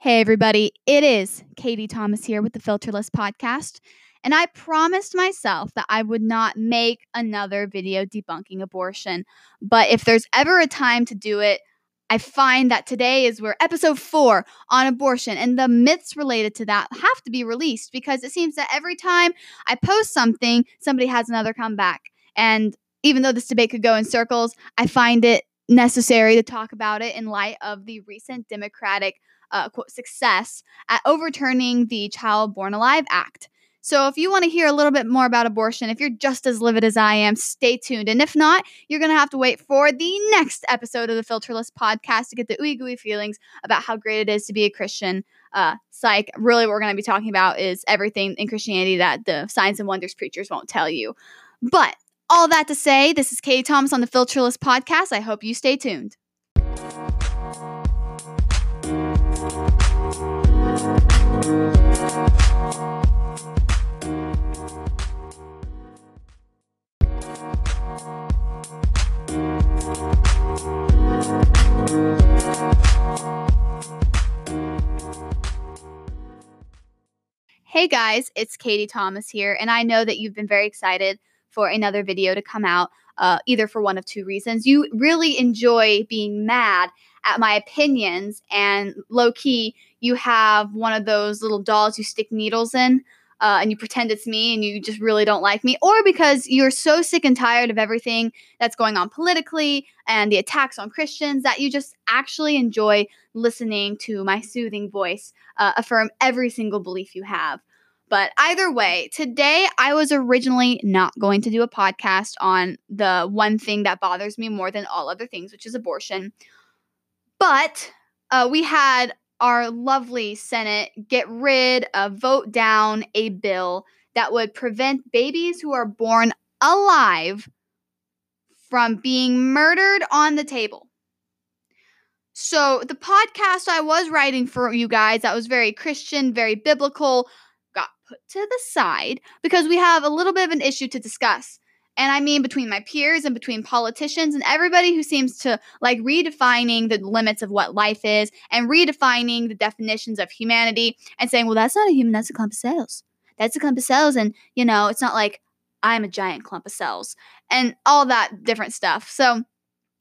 Hey, everybody, it is Katie Thomas here with the Filterless Podcast. And I promised myself that I would not make another video debunking abortion. But if there's ever a time to do it, I find that today is where episode four on abortion and the myths related to that have to be released because it seems that every time I post something, somebody has another comeback. And even though this debate could go in circles, I find it necessary to talk about it in light of the recent Democratic uh, quote, success at overturning the Child Born Alive Act. So, if you want to hear a little bit more about abortion, if you're just as livid as I am, stay tuned. And if not, you're going to have to wait for the next episode of the Filterless podcast to get the ooey gooey feelings about how great it is to be a Christian. Uh, psych, really, what we're going to be talking about is everything in Christianity that the signs and wonders preachers won't tell you. But all that to say, this is Katie Thomas on the Filterless podcast. I hope you stay tuned. Hey guys, it's Katie Thomas here, and I know that you've been very excited for another video to come out, uh, either for one of two reasons. You really enjoy being mad at my opinions, and low key, you have one of those little dolls you stick needles in. Uh, and you pretend it's me and you just really don't like me, or because you're so sick and tired of everything that's going on politically and the attacks on Christians that you just actually enjoy listening to my soothing voice uh, affirm every single belief you have. But either way, today I was originally not going to do a podcast on the one thing that bothers me more than all other things, which is abortion. But uh, we had our lovely Senate get rid of, vote down a bill that would prevent babies who are born alive from being murdered on the table. So, the podcast I was writing for you guys that was very Christian, very biblical, put to the side because we have a little bit of an issue to discuss. And I mean between my peers and between politicians and everybody who seems to like redefining the limits of what life is and redefining the definitions of humanity and saying, well, that's not a human, that's a clump of cells. That's a clump of cells. And, you know, it's not like I'm a giant clump of cells and all that different stuff. So,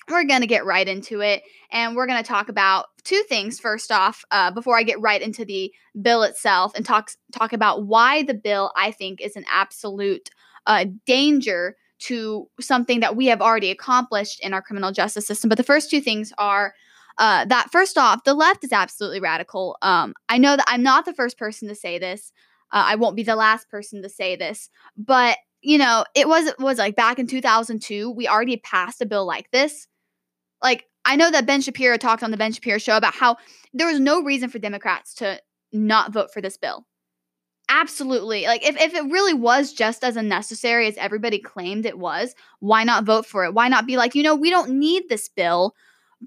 we're going to get right into it and we're going to talk about two things first off uh, before i get right into the bill itself and talk talk about why the bill i think is an absolute uh, danger to something that we have already accomplished in our criminal justice system. But the first two things are uh, that first off, the left is absolutely radical. Um, I know that I'm not the first person to say this. Uh, I won't be the last person to say this, but you know, it was it was like back in 2002, we already passed a bill like this. Like I know that Ben Shapiro talked on the Ben Shapiro show about how there was no reason for Democrats to not vote for this bill. Absolutely. Like if, if it really was just as unnecessary as everybody claimed it was why not vote for it? Why not be like you know we don't need this bill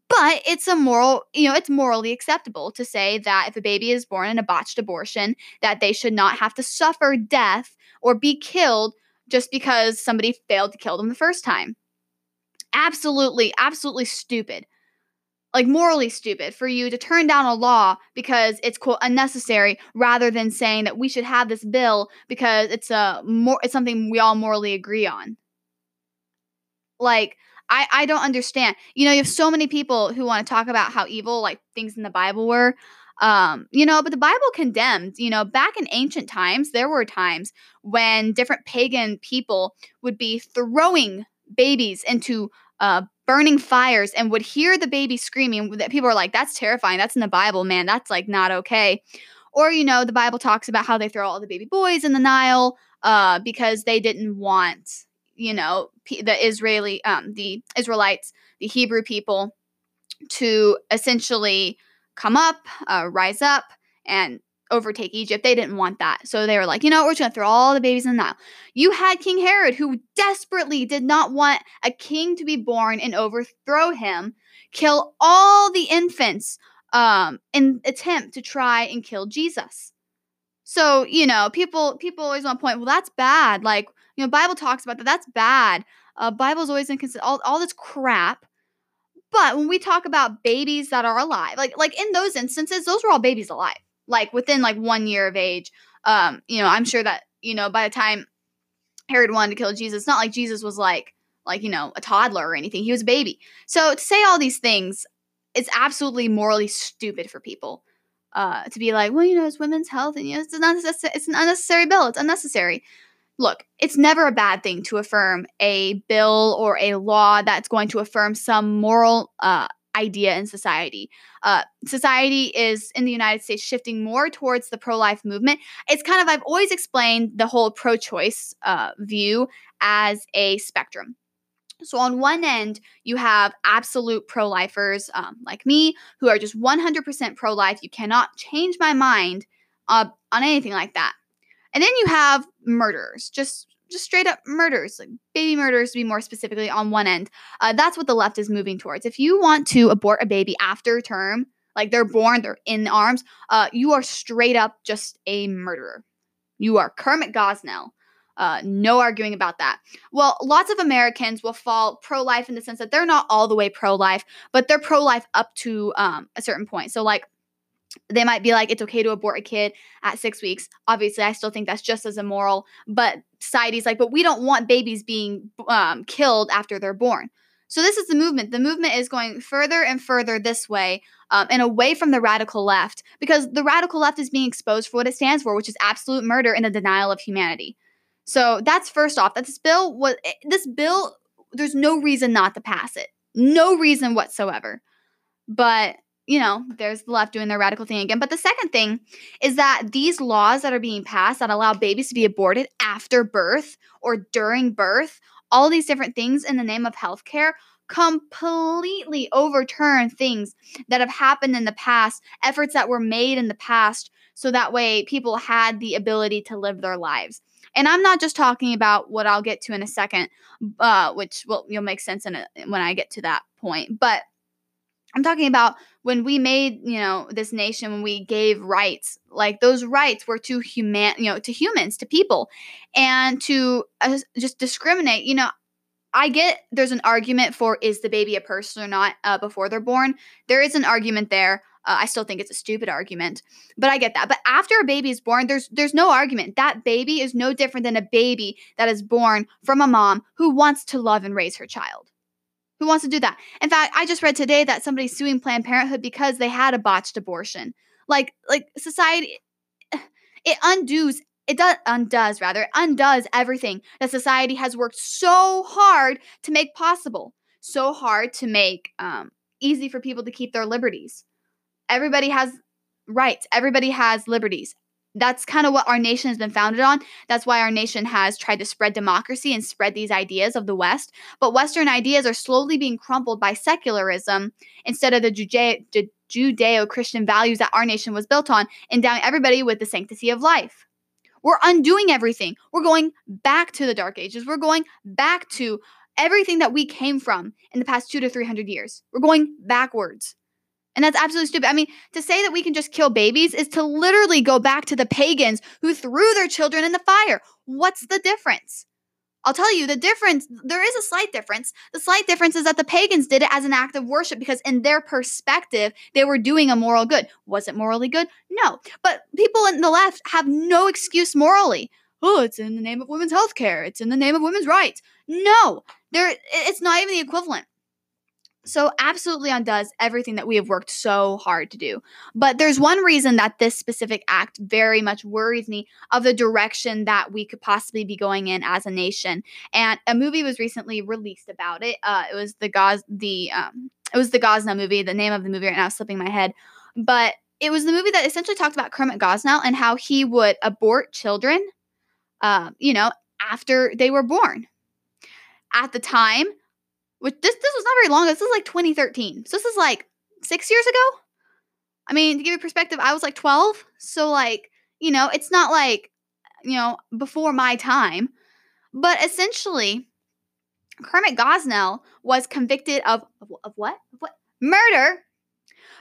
but it's a moral you know it's morally acceptable to say that if a baby is born in a botched abortion that they should not have to suffer death or be killed just because somebody failed to kill them the first time absolutely absolutely stupid like morally stupid for you to turn down a law because it's quote unnecessary rather than saying that we should have this bill because it's a more it's something we all morally agree on. Like i i don't understand. You know you have so many people who want to talk about how evil like things in the bible were um you know but the bible condemned you know back in ancient times there were times when different pagan people would be throwing babies into uh burning fires and would hear the baby screaming that people are like that's terrifying. That's in the bible man. That's like not okay. Or you know the bible talks about how they throw all the baby boys in the nile uh, because they didn't want you know the israeli um, the israelites the hebrew people to essentially come up uh, rise up and overtake Egypt. They didn't want that. So they were like, you know, we're just going to throw all the babies in the Nile. You had King Herod, who desperately did not want a king to be born and overthrow him, kill all the infants um, in attempt to try and kill Jesus. So, you know, people people always want to point, well, that's bad. Like, you know, Bible talks about that. That's bad. Uh, Bible's always inconsistent. All, all this crap. But when we talk about babies that are alive, like like in those instances, those were all babies alive, like within like one year of age. Um, you know, I'm sure that you know by the time Herod wanted to kill Jesus, not like Jesus was like like you know a toddler or anything. He was a baby. So to say all these things, it's absolutely morally stupid for people uh, to be like, well, you know, it's women's health, and you know, it's an it's an unnecessary bill. It's unnecessary. Look, it's never a bad thing to affirm a bill or a law that's going to affirm some moral uh, idea in society. Uh, society is in the United States shifting more towards the pro life movement. It's kind of, I've always explained the whole pro choice uh, view as a spectrum. So, on one end, you have absolute pro lifers um, like me who are just 100% pro life. You cannot change my mind uh, on anything like that. And then you have murderers, just just straight up murders, like baby murders to be more specifically on one end. Uh, that's what the left is moving towards. If you want to abort a baby after term, like they're born, they're in arms, uh, you are straight up just a murderer. You are Kermit Gosnell. Uh, no arguing about that. Well, lots of Americans will fall pro life in the sense that they're not all the way pro life, but they're pro life up to um, a certain point. So, like, they might be like, it's okay to abort a kid at six weeks. Obviously, I still think that's just as immoral, but society's like, but we don't want babies being um, killed after they're born. So, this is the movement. The movement is going further and further this way um, and away from the radical left because the radical left is being exposed for what it stands for, which is absolute murder and the denial of humanity. So that's first off. That this bill was eh, this bill. There's no reason not to pass it. No reason whatsoever. But you know, there's the left doing their radical thing again. But the second thing is that these laws that are being passed that allow babies to be aborted after birth or during birth, all these different things in the name of healthcare completely overturn things that have happened in the past, efforts that were made in the past, so that way people had the ability to live their lives. And I'm not just talking about what I'll get to in a second, uh, which will you'll make sense in it when I get to that point. But I'm talking about when we made, you know, this nation, when we gave rights, like those rights were to human, you know, to humans, to people, and to uh, just discriminate. You know, I get there's an argument for is the baby a person or not uh, before they're born. There is an argument there. Uh, I still think it's a stupid argument, but I get that. But after a baby is born, there's there's no argument. That baby is no different than a baby that is born from a mom who wants to love and raise her child. Who wants to do that? In fact, I just read today that somebody's suing Planned Parenthood because they had a botched abortion. Like like society it undoes it does undoes rather undoes everything that society has worked so hard to make possible so hard to make um, easy for people to keep their liberties everybody has rights, everybody has liberties. That's kind of what our nation has been founded on. That's why our nation has tried to spread democracy and spread these ideas of the West. But Western ideas are slowly being crumpled by secularism instead of the Judeo Christian values that our nation was built on, endowing everybody with the sanctity of life. We're undoing everything. We're going back to the Dark Ages. We're going back to everything that we came from in the past two to 300 years. We're going backwards. And that's absolutely stupid. I mean, to say that we can just kill babies is to literally go back to the pagans who threw their children in the fire. What's the difference? I'll tell you the difference. There is a slight difference. The slight difference is that the pagans did it as an act of worship because, in their perspective, they were doing a moral good. Was it morally good? No. But people in the left have no excuse morally. Oh, it's in the name of women's health care. It's in the name of women's rights. No, there. It's not even the equivalent. So, absolutely undoes everything that we have worked so hard to do. But there's one reason that this specific act very much worries me of the direction that we could possibly be going in as a nation. And a movie was recently released about it. Uh, it was the Gaz, the um, it was the Gosnell movie. The name of the movie right now is slipping my head, but it was the movie that essentially talked about Kermit Gosnell and how he would abort children, uh, you know, after they were born. At the time, which this this was not very long. Ago. This is like 2013. So this is like six years ago. I mean, to give you perspective, I was like 12. So like, you know, it's not like, you know, before my time. But essentially, Kermit Gosnell was convicted of, of, what? Of what? Murder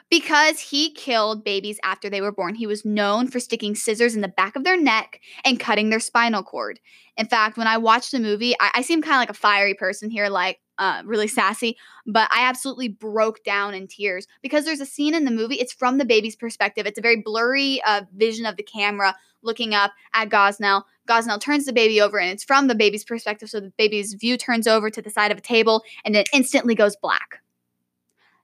because he killed babies after they were born. He was known for sticking scissors in the back of their neck and cutting their spinal cord. In fact, when I watched the movie, I, I seem kind of like a fiery person here, like, uh, really sassy, but I absolutely broke down in tears because there's a scene in the movie. It's from the baby's perspective. It's a very blurry uh, vision of the camera looking up at Gosnell. Gosnell turns the baby over, and it's from the baby's perspective. So the baby's view turns over to the side of a table, and it instantly goes black.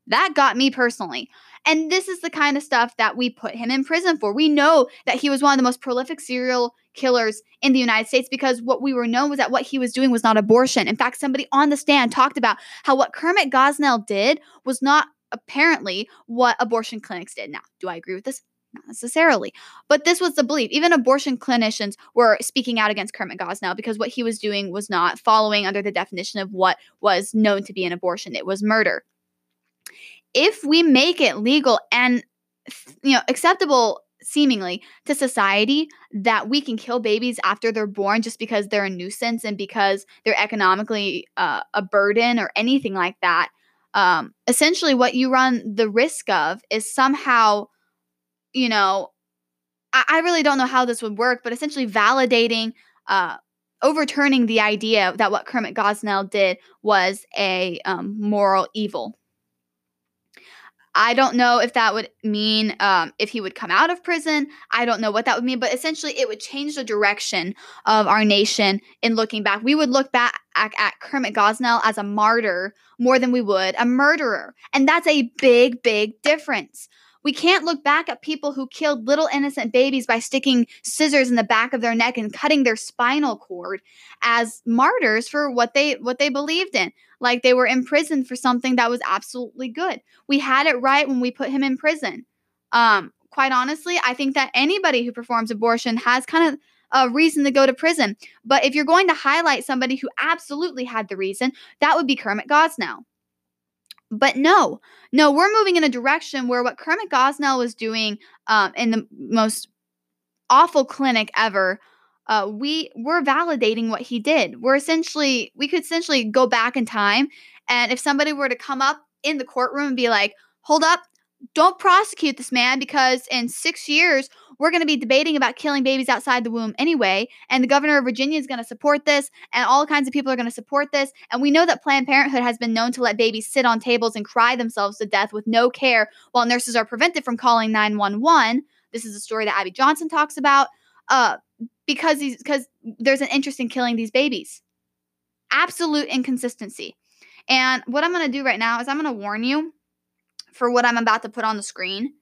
That got me personally. And this is the kind of stuff that we put him in prison for. We know that he was one of the most prolific serial killers in the United States because what we were known was that what he was doing was not abortion. In fact, somebody on the stand talked about how what Kermit Gosnell did was not apparently what abortion clinics did. Now, do I agree with this? Not necessarily. But this was the belief. Even abortion clinicians were speaking out against Kermit Gosnell because what he was doing was not following under the definition of what was known to be an abortion. It was murder if we make it legal and you know acceptable seemingly to society that we can kill babies after they're born just because they're a nuisance and because they're economically uh, a burden or anything like that. Um, essentially what you run the risk of is somehow you know I, I really don't know how this would work but essentially validating uh, overturning the idea that what kermit gosnell did was a um, moral evil I don't know if that would mean um, if he would come out of prison. I don't know what that would mean, but essentially it would change the direction of our nation in looking back. We would look back at, at Kermit Gosnell as a martyr more than we would a murderer. And that's a big, big difference. We can't look back at people who killed little innocent babies by sticking scissors in the back of their neck and cutting their spinal cord as martyrs for what they what they believed in. Like they were imprisoned for something that was absolutely good. We had it right when we put him in prison. Um, quite honestly, I think that anybody who performs abortion has kind of a reason to go to prison. But if you're going to highlight somebody who absolutely had the reason, that would be Kermit Gosnell. But no, no, we're moving in a direction where what Kermit Gosnell was doing um, in the most awful clinic ever, uh, we we're validating what he did. We're essentially we could essentially go back in time, and if somebody were to come up in the courtroom and be like, "Hold up, don't prosecute this man because in six years we're going to be debating about killing babies outside the womb anyway. And the governor of Virginia is going to support this, and all kinds of people are going to support this. And we know that Planned Parenthood has been known to let babies sit on tables and cry themselves to death with no care while nurses are prevented from calling 911. This is a story that Abby Johnson talks about. Uh, because these because there's an interest in killing these babies. Absolute inconsistency. And what I'm going to do right now is I'm going to warn you for what I'm about to put on the screen.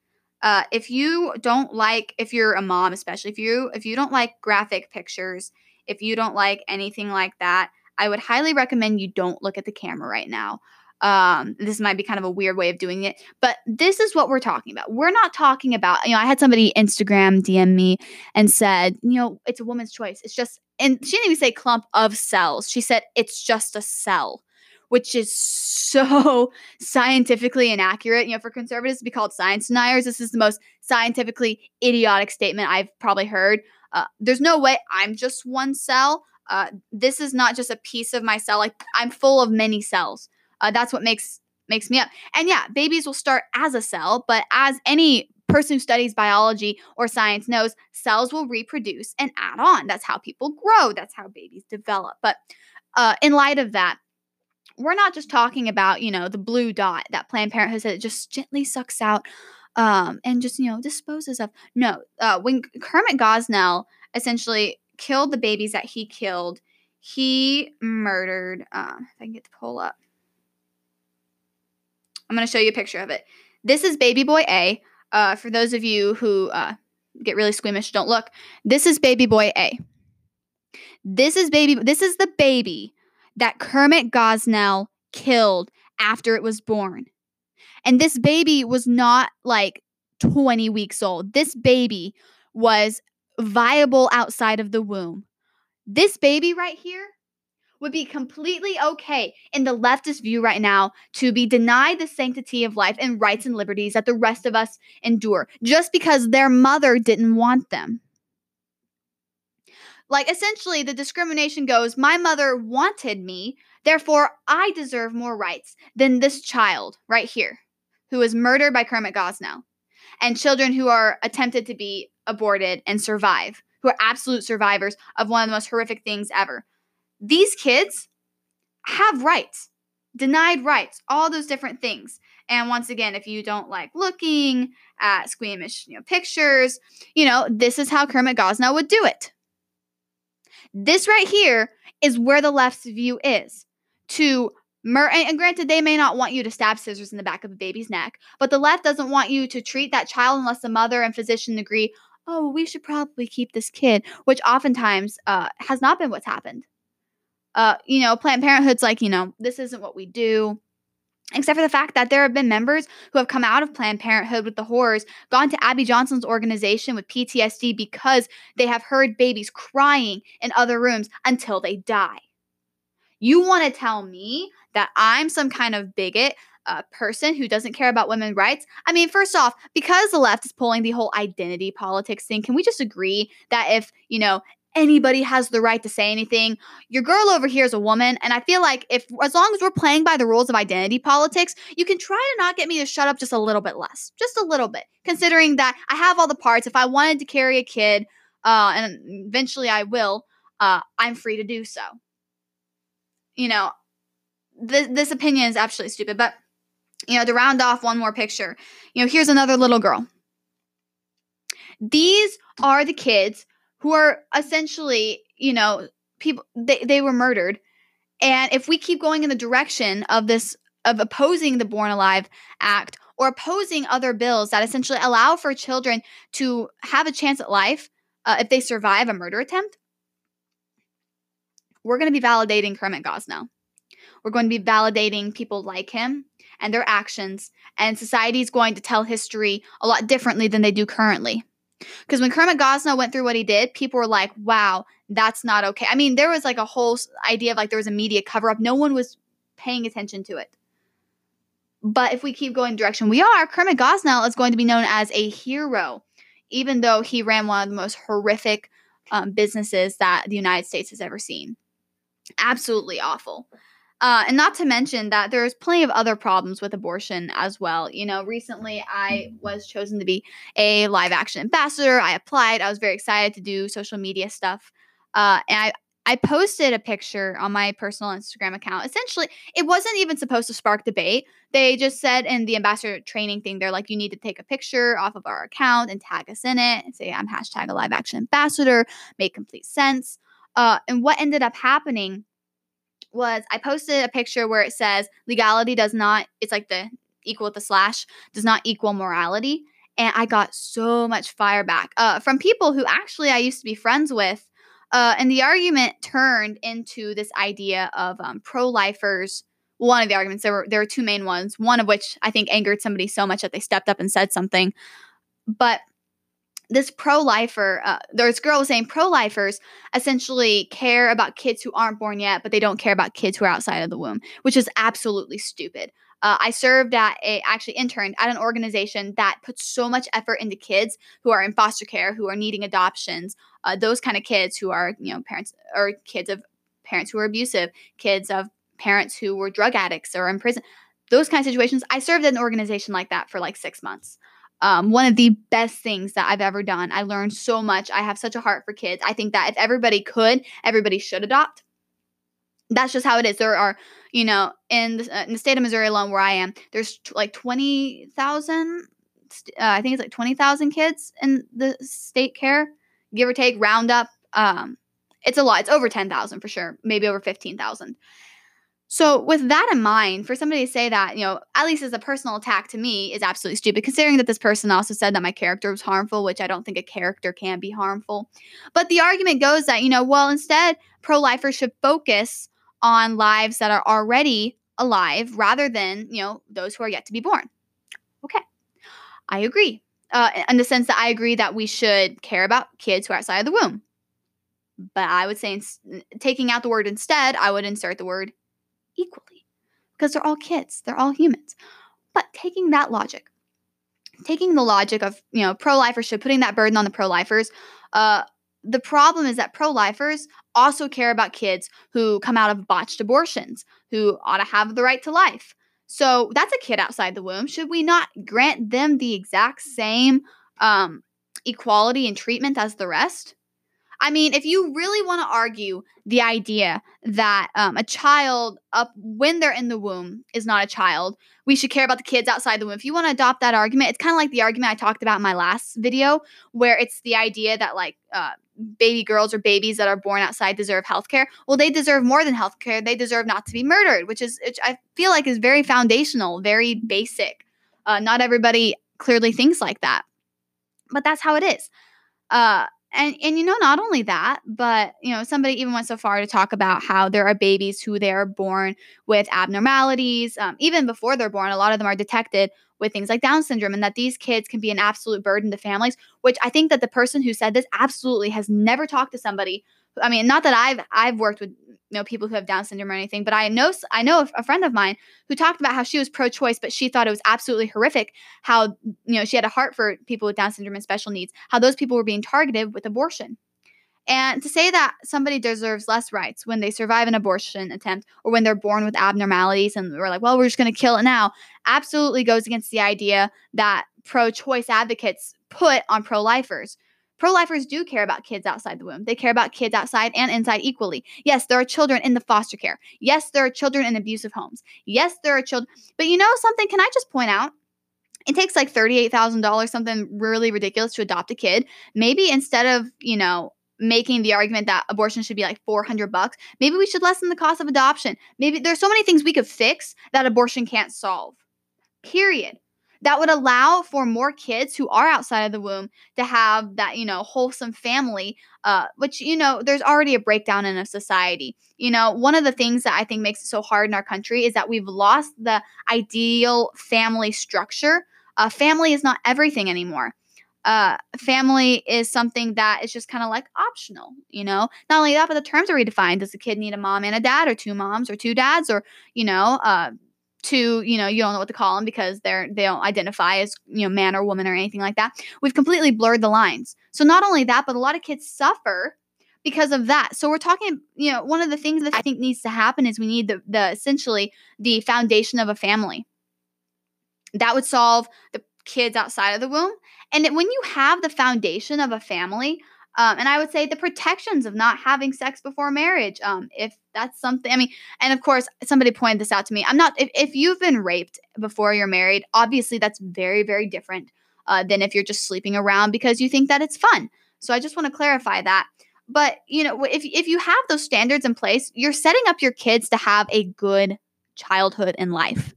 Uh, if you don't like, if you're a mom, especially if you if you don't like graphic pictures, if you don't like anything like that, I would highly recommend you don't look at the camera right now. Um, this might be kind of a weird way of doing it, but this is what we're talking about. We're not talking about, you know, I had somebody Instagram DM me and said, you know, it's a woman's choice. It's just, and she didn't even say clump of cells. She said it's just a cell which is so scientifically inaccurate. You know, for conservatives to be called science deniers, this is the most scientifically idiotic statement I've probably heard. Uh, there's no way I'm just one cell. Uh, this is not just a piece of my cell. Like I'm full of many cells. Uh, that's what makes makes me up. And yeah, babies will start as a cell, but as any person who studies biology or science knows, cells will reproduce and add on. That's how people grow. That's how babies develop. But uh, in light of that, we're not just talking about, you know, the blue dot that Planned Parenthood said it just gently sucks out um, and just, you know, disposes of. No, uh, when Kermit Gosnell essentially killed the babies that he killed, he murdered, uh, if I can get the poll up. I'm going to show you a picture of it. This is baby boy A. Uh, for those of you who uh, get really squeamish, don't look. This is baby boy A. This is baby. This is the baby that Kermit Gosnell killed after it was born. And this baby was not like 20 weeks old. This baby was viable outside of the womb. This baby right here would be completely okay in the leftist view right now to be denied the sanctity of life and rights and liberties that the rest of us endure just because their mother didn't want them. Like essentially, the discrimination goes my mother wanted me, therefore I deserve more rights than this child right here who was murdered by Kermit Gosnell and children who are attempted to be aborted and survive, who are absolute survivors of one of the most horrific things ever. These kids have rights. denied rights, all those different things. And once again, if you don't like looking at squeamish you know, pictures, you know, this is how Kermit Gosnell would do it. This right here is where the left's view is to mur- and granted they may not want you to stab scissors in the back of a baby's neck, but the left doesn't want you to treat that child unless the mother and physician agree, "Oh, we should probably keep this kid," which oftentimes uh, has not been what's happened. Uh, you know, Planned Parenthood's like, you know, this isn't what we do except for the fact that there have been members who have come out of Planned Parenthood with the horrors, gone to Abby Johnson's organization with PTSD because they have heard babies crying in other rooms until they die. You want to tell me that I'm some kind of bigot uh, person who doesn't care about women's rights? I mean, first off, because the left is pulling the whole identity politics thing, can we just agree that if, you know, anybody has the right to say anything. Your girl over here is a woman, and I feel like if as long as we're playing by the rules of identity politics, you can try to not get me to shut up just a little bit less, just a little bit. Considering that I have all the parts, if I wanted to carry a kid, uh, and eventually I will, uh, I'm free to do so. You know, th- this opinion is absolutely stupid, but you know, to round off one more picture, you know, here's another little girl. These are the kids who are essentially, you know, people they, they were murdered. And if we keep going in the direction of this of opposing the Born Alive Act or opposing other bills that essentially allow for children to have a chance at life uh, if they survive a murder attempt, we're going to be validating Kermit Gosnell. We're going to be validating people like him and their actions, and society is going to tell history a lot differently than they do currently. Because when Kermit Gosnell went through what he did, people were like, wow, that's not okay. I mean, there was like a whole idea of like there was a media cover up. No one was paying attention to it. But if we keep going direction we are, Kermit Gosnell is going to be known as a hero, even though he ran one of the most horrific um, businesses that the United States has ever seen. Absolutely awful. Uh, and not to mention that there's plenty of other problems with abortion as well. You know, recently I was chosen to be a live action ambassador. I applied. I was very excited to do social media stuff. Uh, and I, I posted a picture on my personal Instagram account. Essentially, it wasn't even supposed to spark debate. They just said in the ambassador training thing, they're like, you need to take a picture off of our account and tag us in it and say, I'm hashtag a live action ambassador. Make complete sense. Uh, and what ended up happening was I posted a picture where it says legality does not, it's like the equal with the slash, does not equal morality. And I got so much fire back uh, from people who actually I used to be friends with. Uh, and the argument turned into this idea of um, pro lifers. One of the arguments, there were, there were two main ones, one of which I think angered somebody so much that they stepped up and said something. But this pro-lifer uh, this girl saying pro-lifers essentially care about kids who aren't born yet but they don't care about kids who are outside of the womb which is absolutely stupid. Uh, i served at a actually interned at an organization that puts so much effort into kids who are in foster care who are needing adoptions uh, those kind of kids who are you know parents or kids of parents who are abusive kids of parents who were drug addicts or in prison those kind of situations. I served at an organization like that for like six months um, one of the best things that I've ever done. I learned so much. I have such a heart for kids. I think that if everybody could, everybody should adopt. That's just how it is. There are, you know, in the, uh, in the state of Missouri alone, where I am, there's t- like twenty thousand. Uh, I think it's like twenty thousand kids in the state care, give or take, round up. Um, it's a lot. It's over ten thousand for sure. Maybe over fifteen thousand. So, with that in mind, for somebody to say that, you know, at least as a personal attack to me is absolutely stupid, considering that this person also said that my character was harmful, which I don't think a character can be harmful. But the argument goes that, you know, well, instead, pro lifers should focus on lives that are already alive rather than, you know, those who are yet to be born. Okay. I agree. Uh, in the sense that I agree that we should care about kids who are outside of the womb. But I would say, taking out the word instead, I would insert the word equally because they're all kids, they're all humans. But taking that logic, taking the logic of, you know, pro lifership, putting that burden on the pro lifers, uh, the problem is that pro lifers also care about kids who come out of botched abortions, who ought to have the right to life. So that's a kid outside the womb. Should we not grant them the exact same um, equality and treatment as the rest? I mean, if you really want to argue the idea that um, a child up when they're in the womb is not a child, we should care about the kids outside the womb. If you want to adopt that argument, it's kind of like the argument I talked about in my last video, where it's the idea that like uh, baby girls or babies that are born outside deserve health care. Well, they deserve more than health care. They deserve not to be murdered, which is, which I feel like is very foundational, very basic. Uh, not everybody clearly thinks like that, but that's how it is. Uh, and and you know not only that but you know somebody even went so far to talk about how there are babies who they are born with abnormalities um, even before they're born a lot of them are detected with things like down syndrome and that these kids can be an absolute burden to families which i think that the person who said this absolutely has never talked to somebody i mean not that i've i've worked with you know people who have Down syndrome or anything, but I know I know a friend of mine who talked about how she was pro-choice, but she thought it was absolutely horrific how you know she had a heart for people with Down syndrome and special needs, how those people were being targeted with abortion. And to say that somebody deserves less rights when they survive an abortion attempt or when they're born with abnormalities and we're like, well, we're just going to kill it now, absolutely goes against the idea that pro choice advocates put on pro lifers. Pro lifers do care about kids outside the womb. They care about kids outside and inside equally. Yes, there are children in the foster care. Yes, there are children in abusive homes. Yes, there are children. But you know something? Can I just point out? It takes like $38,000, something really ridiculous to adopt a kid. Maybe instead of, you know, making the argument that abortion should be like 400 bucks, maybe we should lessen the cost of adoption. Maybe there's so many things we could fix that abortion can't solve. Period that would allow for more kids who are outside of the womb to have that you know wholesome family uh, which you know there's already a breakdown in a society you know one of the things that i think makes it so hard in our country is that we've lost the ideal family structure uh, family is not everything anymore uh, family is something that is just kind of like optional, you know. Not only that, but the terms are redefined. Does a kid need a mom and a dad, or two moms, or two dads, or you know, uh, to you know you don't know what to call them because they're they don't identify as you know man or woman or anything like that. We've completely blurred the lines. So not only that but a lot of kids suffer because of that. So we're talking you know one of the things that i think needs to happen is we need the, the essentially the foundation of a family. That would solve the kids outside of the womb. And when you have the foundation of a family um, and I would say the protections of not having sex before marriage, um, if that's something, I mean, and of course, somebody pointed this out to me. I'm not, if, if you've been raped before you're married, obviously that's very, very different uh, than if you're just sleeping around because you think that it's fun. So I just want to clarify that. But, you know, if, if you have those standards in place, you're setting up your kids to have a good childhood and life.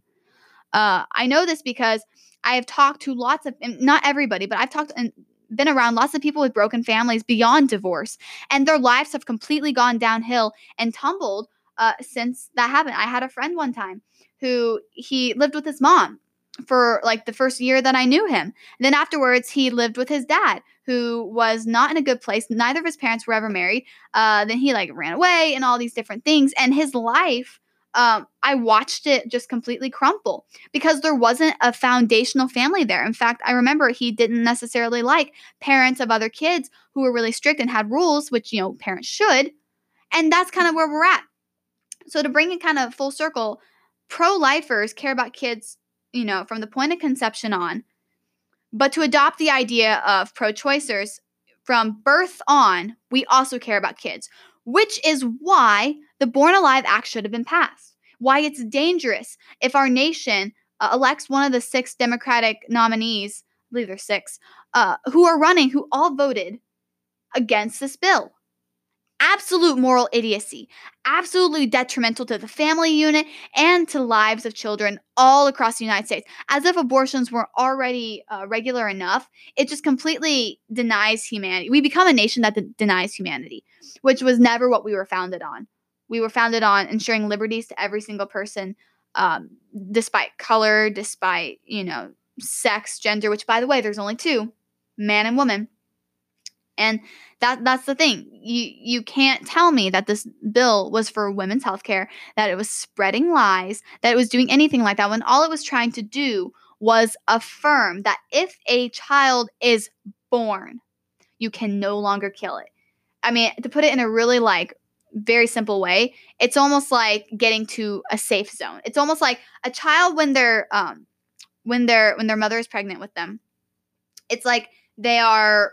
Uh, I know this because I have talked to lots of, not everybody, but I've talked, and been around lots of people with broken families beyond divorce, and their lives have completely gone downhill and tumbled uh, since that happened. I had a friend one time who he lived with his mom for like the first year that I knew him. And then afterwards, he lived with his dad, who was not in a good place. Neither of his parents were ever married. Uh, then he like ran away and all these different things, and his life um, I watched it just completely crumple because there wasn't a foundational family there. In fact, I remember he didn't necessarily like parents of other kids who were really strict and had rules, which, you know, parents should. And that's kind of where we're at. So, to bring it kind of full circle, pro lifers care about kids, you know, from the point of conception on. But to adopt the idea of pro choicers from birth on, we also care about kids which is why the Born Alive Act should have been passed. Why it's dangerous if our nation uh, elects one of the six Democratic nominees, I believe there's six, uh, who are running, who all voted against this bill absolute moral idiocy, absolutely detrimental to the family unit and to lives of children all across the United States. As if abortions were already uh, regular enough, it just completely denies humanity. We become a nation that de- denies humanity, which was never what we were founded on. We were founded on ensuring liberties to every single person, um, despite color, despite, you know, sex, gender, which, by the way, there's only two man and woman. And that that's the thing. You you can't tell me that this bill was for women's health care, that it was spreading lies, that it was doing anything like that when all it was trying to do was affirm that if a child is born, you can no longer kill it. I mean, to put it in a really like very simple way, it's almost like getting to a safe zone. It's almost like a child when they're um when their when their mother is pregnant with them. It's like they are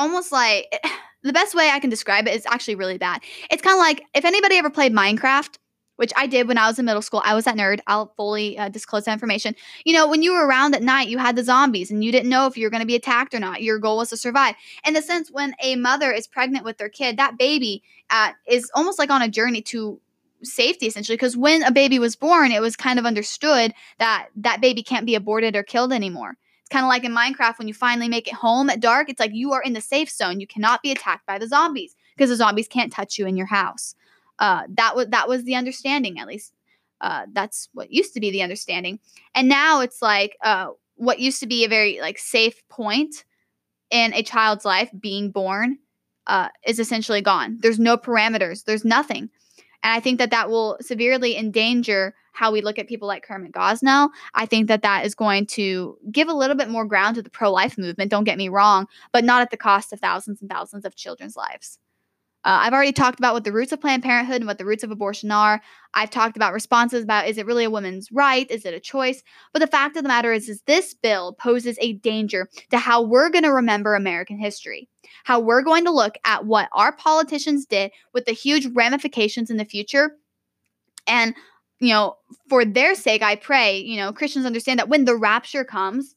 almost like the best way I can describe it is actually really bad. It's kind of like if anybody ever played Minecraft, which I did when I was in middle school. I was that nerd. I'll fully uh, disclose that information. You know, when you were around at night, you had the zombies and you didn't know if you were going to be attacked or not. Your goal was to survive. In the sense, when a mother is pregnant with their kid, that baby uh, is almost like on a journey to safety essentially because when a baby was born it was kind of understood that that baby can't be aborted or killed anymore kind of like in minecraft when you finally make it home at dark it's like you are in the safe zone you cannot be attacked by the zombies because the zombies can't touch you in your house uh, that was that was the understanding, at least. Uh, that's what used to be the understanding, and now it's like uh, what used to be a very like safe point in a child's life, being born, uh, is essentially gone. There's no parameters. There's nothing, and I think that that will severely endanger how we look at people like Kermit Gosnell. I think that that is going to give a little bit more ground to the pro life movement. Don't get me wrong, but not at the cost of thousands and thousands of children's lives. Uh, I've already talked about what the roots of Planned Parenthood and what the roots of abortion are. I've talked about responses about is it really a woman's right? Is it a choice? But the fact of the matter is, is this bill poses a danger to how we're going to remember American history, how we're going to look at what our politicians did with the huge ramifications in the future. And, you know, for their sake, I pray, you know, Christians understand that when the rapture comes,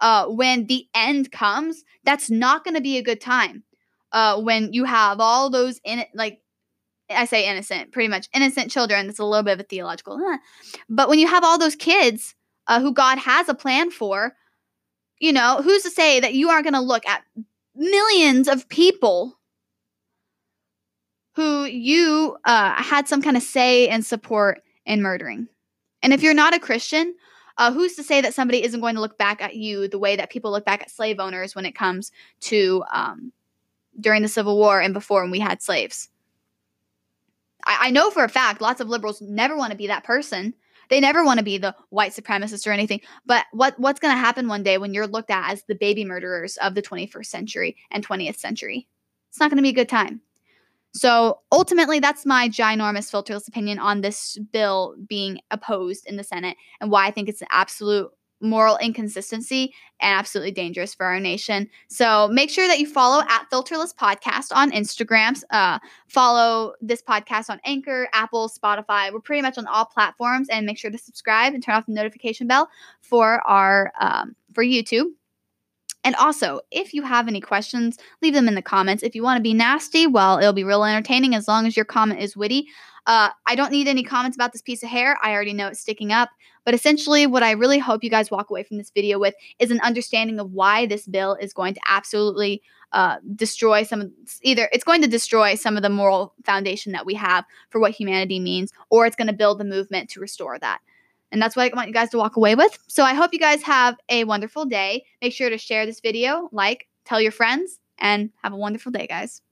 uh, when the end comes, that's not going to be a good time uh, when you have all those in it, like I say innocent, pretty much innocent children. That's a little bit of a theological, huh? but when you have all those kids uh, who God has a plan for, you know, who's to say that you aren't going to look at millions of people who you uh, had some kind of say and support in murdering? And if you're not a Christian, uh, who's to say that somebody isn't going to look back at you the way that people look back at slave owners when it comes to um, during the Civil War and before when we had slaves. I, I know for a fact lots of liberals never want to be that person. They never want to be the white supremacist or anything. But what what's going to happen one day when you're looked at as the baby murderers of the 21st century and 20th century? It's not going to be a good time. So ultimately, that's my ginormous filterless opinion on this bill being opposed in the Senate and why I think it's an absolute moral inconsistency and absolutely dangerous for our nation. So make sure that you follow at Filterless Podcast on Instagrams. Uh, follow this podcast on Anchor, Apple, Spotify. We're pretty much on all platforms, and make sure to subscribe and turn off the notification bell for our um, for YouTube. And also, if you have any questions, leave them in the comments. If you want to be nasty, well, it'll be real entertaining as long as your comment is witty. Uh, I don't need any comments about this piece of hair. I already know it's sticking up. But essentially, what I really hope you guys walk away from this video with is an understanding of why this bill is going to absolutely uh, destroy some of either it's going to destroy some of the moral foundation that we have for what humanity means, or it's going to build the movement to restore that. And that's what I want you guys to walk away with. So I hope you guys have a wonderful day. Make sure to share this video, like, tell your friends, and have a wonderful day, guys.